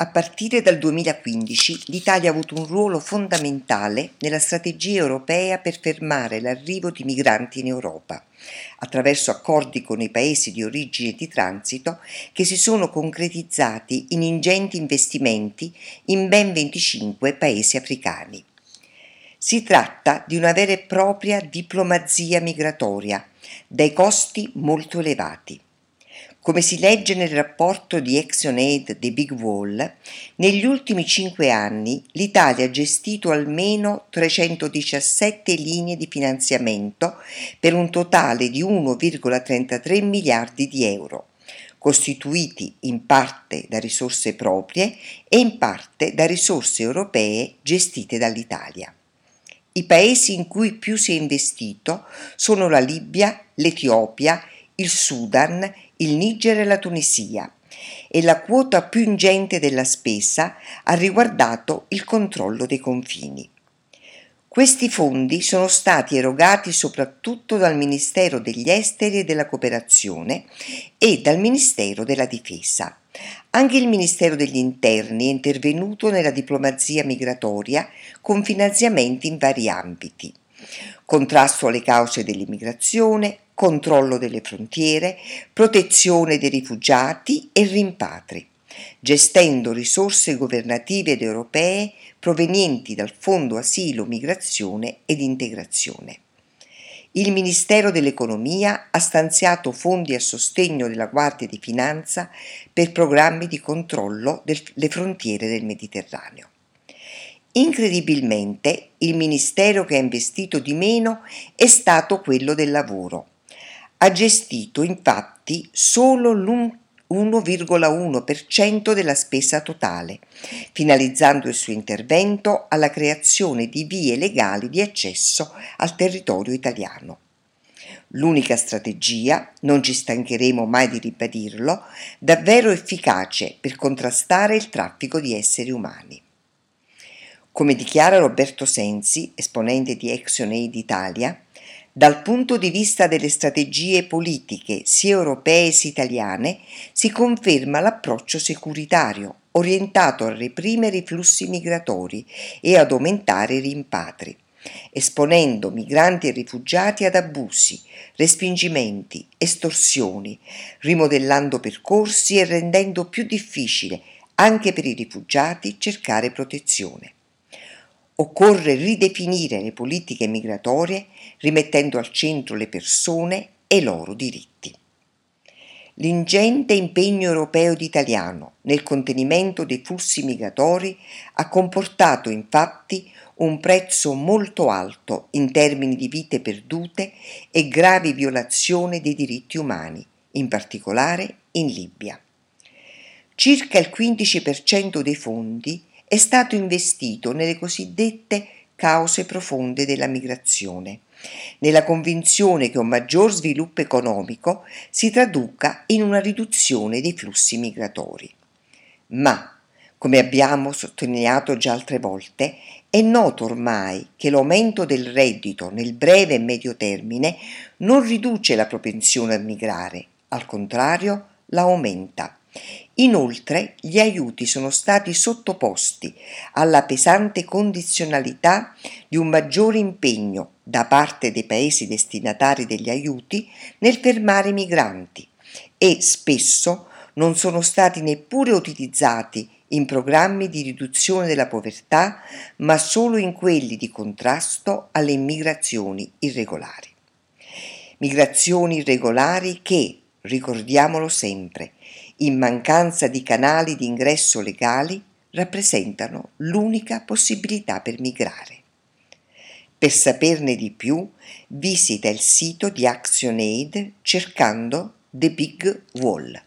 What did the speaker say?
A partire dal 2015 l'Italia ha avuto un ruolo fondamentale nella strategia europea per fermare l'arrivo di migranti in Europa, attraverso accordi con i paesi di origine e di transito che si sono concretizzati in ingenti investimenti in ben 25 paesi africani. Si tratta di una vera e propria diplomazia migratoria, dai costi molto elevati. Come si legge nel rapporto di ActionAid The Big Wall, negli ultimi cinque anni l'Italia ha gestito almeno 317 linee di finanziamento per un totale di 1,33 miliardi di euro, costituiti in parte da risorse proprie e in parte da risorse europee gestite dall'Italia. I paesi in cui più si è investito sono la Libia, l'Etiopia, il Sudan, il Niger e la Tunisia e la quota più ingente della spesa ha riguardato il controllo dei confini. Questi fondi sono stati erogati soprattutto dal Ministero degli Esteri e della Cooperazione e dal Ministero della Difesa. Anche il Ministero degli Interni è intervenuto nella diplomazia migratoria con finanziamenti in vari ambiti. Contrasto alle cause dell'immigrazione, controllo delle frontiere, protezione dei rifugiati e rimpatri, gestendo risorse governative ed europee provenienti dal Fondo Asilo, Migrazione ed Integrazione. Il Ministero dell'Economia ha stanziato fondi a sostegno della Guardia di Finanza per programmi di controllo delle frontiere del Mediterraneo. Incredibilmente, il Ministero che ha investito di meno è stato quello del lavoro, ha gestito infatti solo l'1,1% della spesa totale, finalizzando il suo intervento alla creazione di vie legali di accesso al territorio italiano. L'unica strategia, non ci stancheremo mai di ribadirlo, davvero efficace per contrastare il traffico di esseri umani. Come dichiara Roberto Sensi, esponente di Action Aid Italia, dal punto di vista delle strategie politiche sia europee sia italiane si conferma l'approccio securitario orientato a reprimere i flussi migratori e ad aumentare i rimpatri, esponendo migranti e rifugiati ad abusi, respingimenti, estorsioni, rimodellando percorsi e rendendo più difficile anche per i rifugiati cercare protezione. Occorre ridefinire le politiche migratorie rimettendo al centro le persone e i loro diritti. L'ingente impegno europeo ed italiano nel contenimento dei flussi migratori ha comportato infatti un prezzo molto alto in termini di vite perdute e gravi violazioni dei diritti umani, in particolare in Libia. Circa il 15% dei fondi è stato investito nelle cosiddette cause profonde della migrazione, nella convinzione che un maggior sviluppo economico si traduca in una riduzione dei flussi migratori. Ma, come abbiamo sottolineato già altre volte, è noto ormai che l'aumento del reddito nel breve e medio termine non riduce la propensione a migrare, al contrario la aumenta. Inoltre gli aiuti sono stati sottoposti alla pesante condizionalità di un maggiore impegno da parte dei paesi destinatari degli aiuti nel fermare i migranti e spesso non sono stati neppure utilizzati in programmi di riduzione della povertà, ma solo in quelli di contrasto alle immigrazioni irregolari. Migrazioni irregolari che, ricordiamolo sempre, in mancanza di canali di ingresso legali, rappresentano l'unica possibilità per migrare. Per saperne di più, visita il sito di ActionAid cercando The Big Wall.